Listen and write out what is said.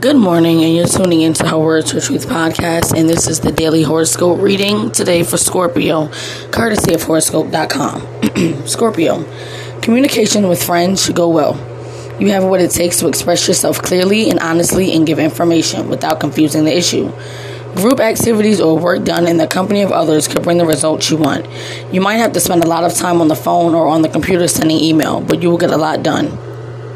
Good morning, and you're tuning into Her Words for Truth podcast, and this is the daily horoscope reading today for Scorpio, courtesy of horoscope.com. Scorpio, communication with friends should go well. You have what it takes to express yourself clearly and honestly and give information without confusing the issue. Group activities or work done in the company of others could bring the results you want. You might have to spend a lot of time on the phone or on the computer sending email, but you will get a lot done.